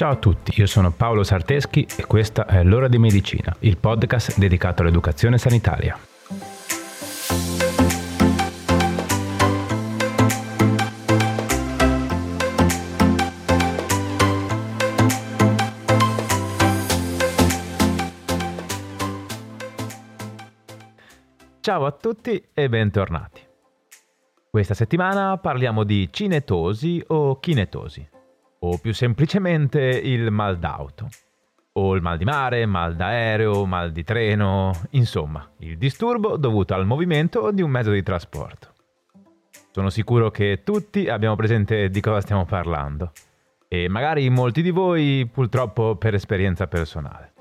Ciao a tutti, io sono Paolo Sarteschi e questa è L'ora di medicina, il podcast dedicato all'educazione sanitaria. Ciao a tutti e bentornati. Questa settimana parliamo di cinetosi o kinetosi o più semplicemente il mal d'auto, o il mal di mare, mal d'aereo, mal di treno, insomma, il disturbo dovuto al movimento di un mezzo di trasporto. Sono sicuro che tutti abbiamo presente di cosa stiamo parlando e magari molti di voi purtroppo per esperienza personale.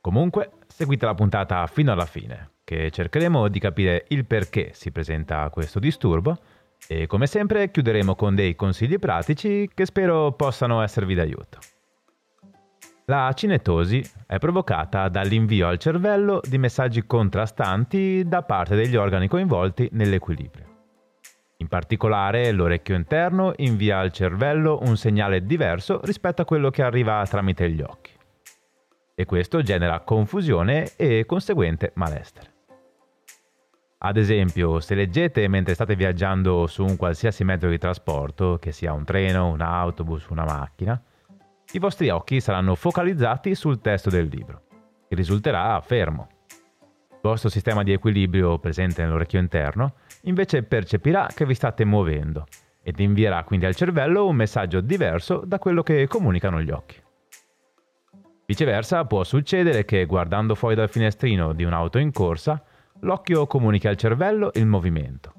Comunque, seguite la puntata fino alla fine, che cercheremo di capire il perché si presenta questo disturbo e come sempre chiuderemo con dei consigli pratici che spero possano esservi d'aiuto. La cinetosi è provocata dall'invio al cervello di messaggi contrastanti da parte degli organi coinvolti nell'equilibrio. In particolare l'orecchio interno invia al cervello un segnale diverso rispetto a quello che arriva tramite gli occhi. E questo genera confusione e conseguente malessere. Ad esempio, se leggete mentre state viaggiando su un qualsiasi mezzo di trasporto, che sia un treno, un autobus, una macchina, i vostri occhi saranno focalizzati sul testo del libro, che risulterà fermo. Il vostro sistema di equilibrio presente nell'orecchio interno invece percepirà che vi state muovendo ed invierà quindi al cervello un messaggio diverso da quello che comunicano gli occhi. Viceversa, può succedere che guardando fuori dal finestrino di un'auto in corsa, l'occhio comunica al cervello il movimento,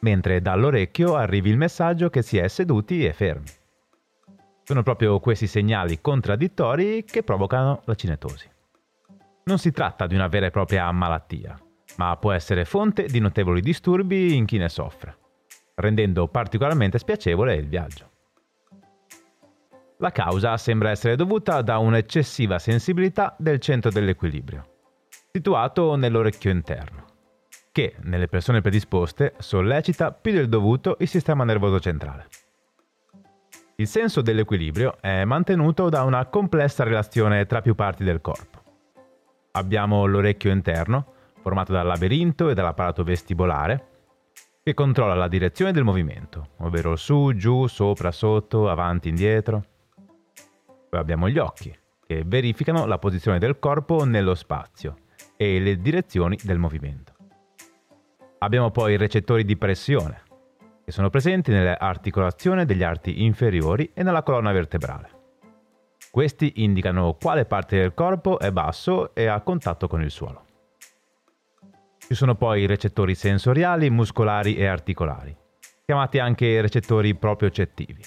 mentre dall'orecchio arrivi il messaggio che si è seduti e fermi. Sono proprio questi segnali contraddittori che provocano la cinetosi. Non si tratta di una vera e propria malattia, ma può essere fonte di notevoli disturbi in chi ne soffre, rendendo particolarmente spiacevole il viaggio. La causa sembra essere dovuta da un'eccessiva sensibilità del centro dell'equilibrio, situato nell'orecchio interno che nelle persone predisposte sollecita più del dovuto il sistema nervoso centrale. Il senso dell'equilibrio è mantenuto da una complessa relazione tra più parti del corpo. Abbiamo l'orecchio interno, formato dal labirinto e dall'apparato vestibolare, che controlla la direzione del movimento, ovvero su, giù, sopra, sotto, avanti, indietro. Poi abbiamo gli occhi, che verificano la posizione del corpo nello spazio e le direzioni del movimento. Abbiamo poi i recettori di pressione, che sono presenti nelle articolazioni degli arti inferiori e nella colonna vertebrale. Questi indicano quale parte del corpo è basso e a contatto con il suolo. Ci sono poi i recettori sensoriali, muscolari e articolari, chiamati anche recettori propriocettivi.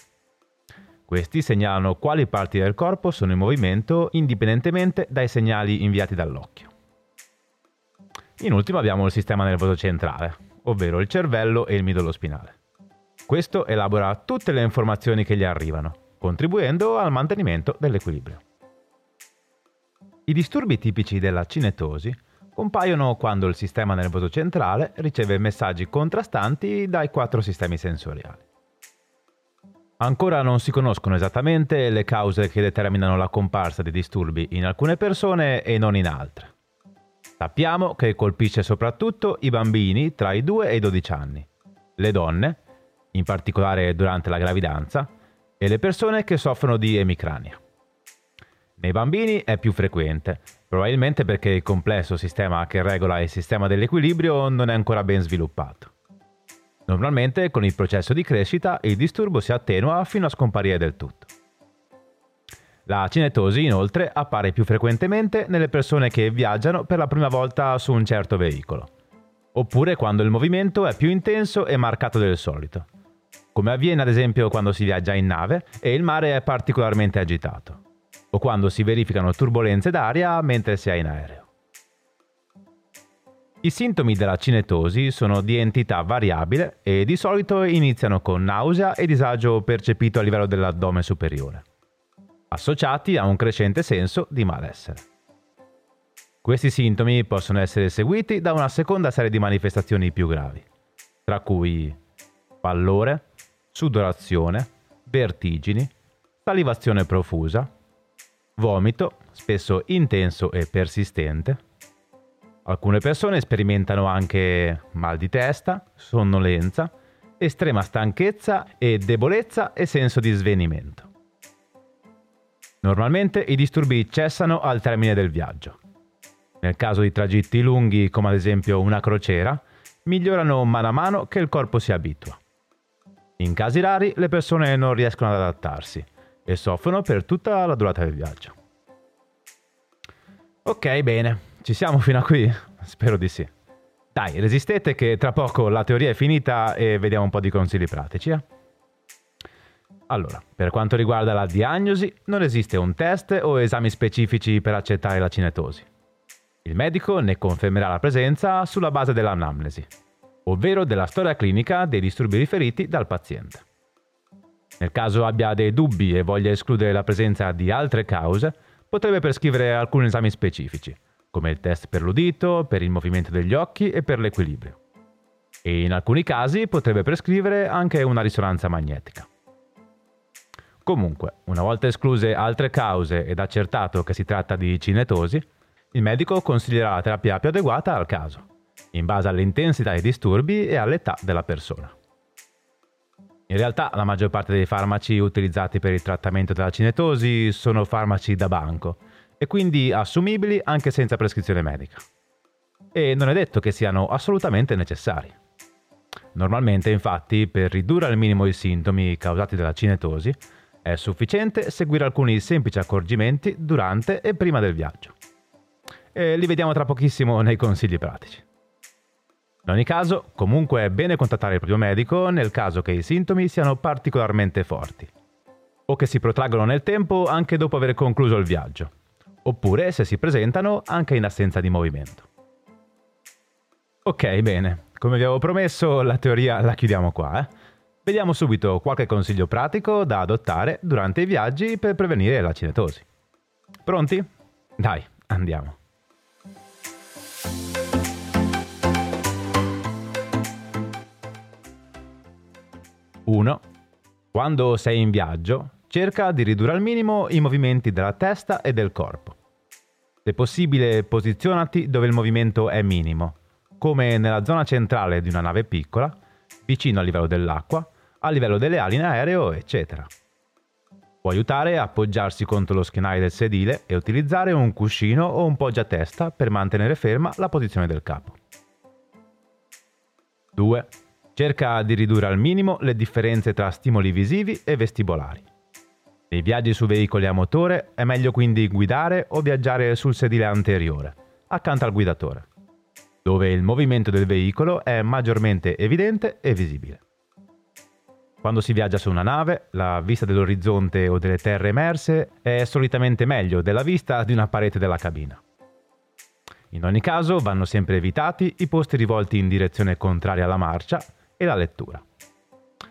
Questi segnalano quali parti del corpo sono in movimento indipendentemente dai segnali inviati dall'occhio. In ultimo abbiamo il sistema nervoso centrale, ovvero il cervello e il midollo spinale. Questo elabora tutte le informazioni che gli arrivano, contribuendo al mantenimento dell'equilibrio. I disturbi tipici della cinetosi compaiono quando il sistema nervoso centrale riceve messaggi contrastanti dai quattro sistemi sensoriali. Ancora non si conoscono esattamente le cause che determinano la comparsa di disturbi in alcune persone e non in altre. Sappiamo che colpisce soprattutto i bambini tra i 2 e i 12 anni, le donne, in particolare durante la gravidanza, e le persone che soffrono di emicrania. Nei bambini è più frequente, probabilmente perché il complesso sistema che regola il sistema dell'equilibrio non è ancora ben sviluppato. Normalmente con il processo di crescita il disturbo si attenua fino a scomparire del tutto. La cinetosi inoltre appare più frequentemente nelle persone che viaggiano per la prima volta su un certo veicolo, oppure quando il movimento è più intenso e marcato del solito, come avviene ad esempio quando si viaggia in nave e il mare è particolarmente agitato, o quando si verificano turbulenze d'aria mentre si è in aereo. I sintomi della cinetosi sono di entità variabile e di solito iniziano con nausea e disagio percepito a livello dell'addome superiore associati a un crescente senso di malessere. Questi sintomi possono essere seguiti da una seconda serie di manifestazioni più gravi, tra cui pallore, sudorazione, vertigini, salivazione profusa, vomito, spesso intenso e persistente. Alcune persone sperimentano anche mal di testa, sonnolenza, estrema stanchezza e debolezza e senso di svenimento. Normalmente i disturbi cessano al termine del viaggio. Nel caso di tragitti lunghi, come ad esempio una crociera, migliorano man a mano che il corpo si abitua. In casi rari le persone non riescono ad adattarsi e soffrono per tutta la durata del viaggio. Ok, bene, ci siamo fino a qui? Spero di sì. Dai, resistete che tra poco la teoria è finita e vediamo un po' di consigli pratici. Eh? Allora, per quanto riguarda la diagnosi, non esiste un test o esami specifici per accettare la cinetosi. Il medico ne confermerà la presenza sulla base dell'anamnesi, ovvero della storia clinica dei disturbi riferiti dal paziente. Nel caso abbia dei dubbi e voglia escludere la presenza di altre cause, potrebbe prescrivere alcuni esami specifici, come il test per l'udito, per il movimento degli occhi e per l'equilibrio. E in alcuni casi potrebbe prescrivere anche una risonanza magnetica. Comunque, una volta escluse altre cause ed accertato che si tratta di cinetosi, il medico consiglierà la terapia più adeguata al caso, in base all'intensità dei disturbi e all'età della persona. In realtà la maggior parte dei farmaci utilizzati per il trattamento della cinetosi sono farmaci da banco e quindi assumibili anche senza prescrizione medica. E non è detto che siano assolutamente necessari. Normalmente, infatti, per ridurre al minimo i sintomi causati dalla cinetosi, è sufficiente seguire alcuni semplici accorgimenti durante e prima del viaggio. E li vediamo tra pochissimo nei consigli pratici. In ogni caso, comunque è bene contattare il proprio medico nel caso che i sintomi siano particolarmente forti o che si protraggono nel tempo anche dopo aver concluso il viaggio, oppure se si presentano anche in assenza di movimento. Ok, bene, come vi avevo promesso, la teoria la chiudiamo qua. Eh? Vediamo subito qualche consiglio pratico da adottare durante i viaggi per prevenire la cinetosi. Pronti? Dai, andiamo. 1. Quando sei in viaggio, cerca di ridurre al minimo i movimenti della testa e del corpo. Se possibile, posizionati dove il movimento è minimo, come nella zona centrale di una nave piccola, vicino al livello dell'acqua, a livello delle ali in aereo, eccetera. Può aiutare a appoggiarsi contro lo schienale del sedile e utilizzare un cuscino o un poggiatesta per mantenere ferma la posizione del capo. 2. Cerca di ridurre al minimo le differenze tra stimoli visivi e vestibolari. Nei viaggi su veicoli a motore è meglio quindi guidare o viaggiare sul sedile anteriore, accanto al guidatore, dove il movimento del veicolo è maggiormente evidente e visibile. Quando si viaggia su una nave, la vista dell'orizzonte o delle terre emerse è solitamente meglio della vista di una parete della cabina. In ogni caso vanno sempre evitati i posti rivolti in direzione contraria alla marcia e la lettura.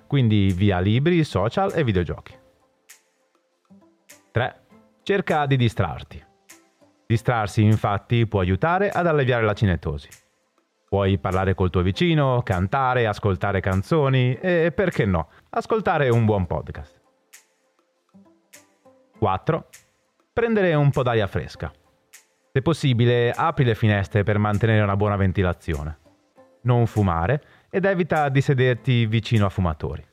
Quindi via libri, social e videogiochi. 3. Cerca di distrarti. Distrarsi infatti può aiutare ad alleviare la cinetosi. Puoi parlare col tuo vicino, cantare, ascoltare canzoni e, perché no, ascoltare un buon podcast. 4. Prendere un po' d'aria fresca. Se possibile, apri le finestre per mantenere una buona ventilazione. Non fumare ed evita di sederti vicino a fumatori.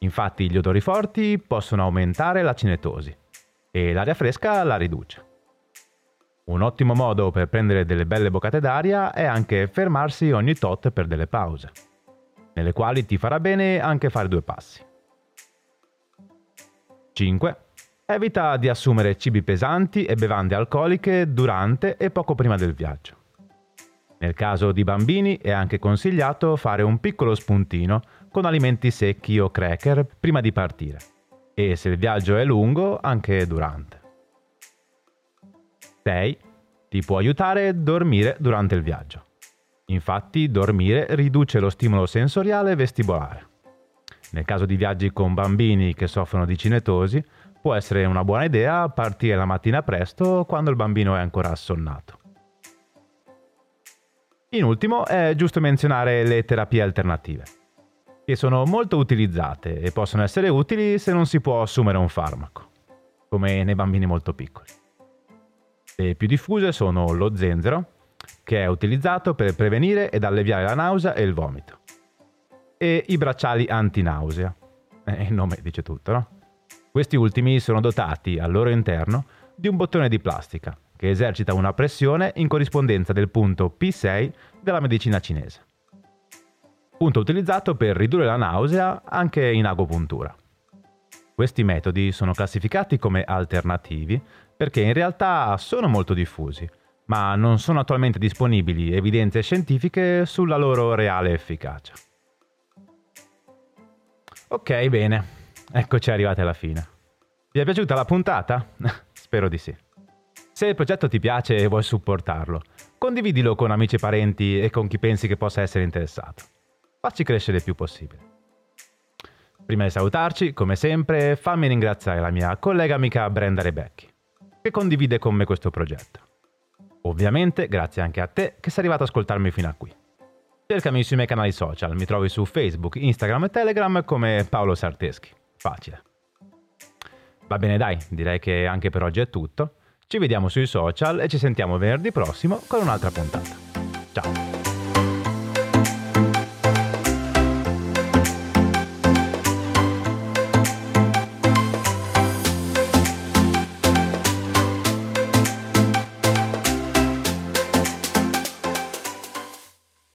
Infatti gli odori forti possono aumentare la cinetosi e l'aria fresca la riduce. Un ottimo modo per prendere delle belle boccate d'aria è anche fermarsi ogni tot per delle pause, nelle quali ti farà bene anche fare due passi. 5. Evita di assumere cibi pesanti e bevande alcoliche durante e poco prima del viaggio. Nel caso di bambini è anche consigliato fare un piccolo spuntino con alimenti secchi o cracker prima di partire e se il viaggio è lungo anche durante. 6. Ti può aiutare a dormire durante il viaggio. Infatti dormire riduce lo stimolo sensoriale e vestibolare. Nel caso di viaggi con bambini che soffrono di cinetosi, può essere una buona idea partire la mattina presto quando il bambino è ancora assonnato. In ultimo è giusto menzionare le terapie alternative, che sono molto utilizzate e possono essere utili se non si può assumere un farmaco. come nei bambini molto piccoli. Le più diffuse sono lo zenzero, che è utilizzato per prevenire ed alleviare la nausea e il vomito, e i bracciali antinausea. Eh, il nome dice tutto, no? Questi ultimi sono dotati al loro interno di un bottone di plastica che esercita una pressione in corrispondenza del punto P6 della medicina cinese. Punto utilizzato per ridurre la nausea anche in agopuntura. Questi metodi sono classificati come alternativi perché in realtà sono molto diffusi, ma non sono attualmente disponibili evidenze scientifiche sulla loro reale efficacia. Ok, bene, eccoci arrivati alla fine. Vi è piaciuta la puntata? Spero di sì. Se il progetto ti piace e vuoi supportarlo, condividilo con amici e parenti e con chi pensi che possa essere interessato. Facci crescere il più possibile. Prima di salutarci, come sempre, fammi ringraziare la mia collega amica Brenda Rebecchi, che condivide con me questo progetto. Ovviamente grazie anche a te che sei arrivato ad ascoltarmi fino a qui. Cercami sui miei canali social, mi trovi su Facebook, Instagram e Telegram come Paolo Sarteschi. Facile. Va bene dai, direi che anche per oggi è tutto. Ci vediamo sui social e ci sentiamo venerdì prossimo con un'altra puntata. Ciao!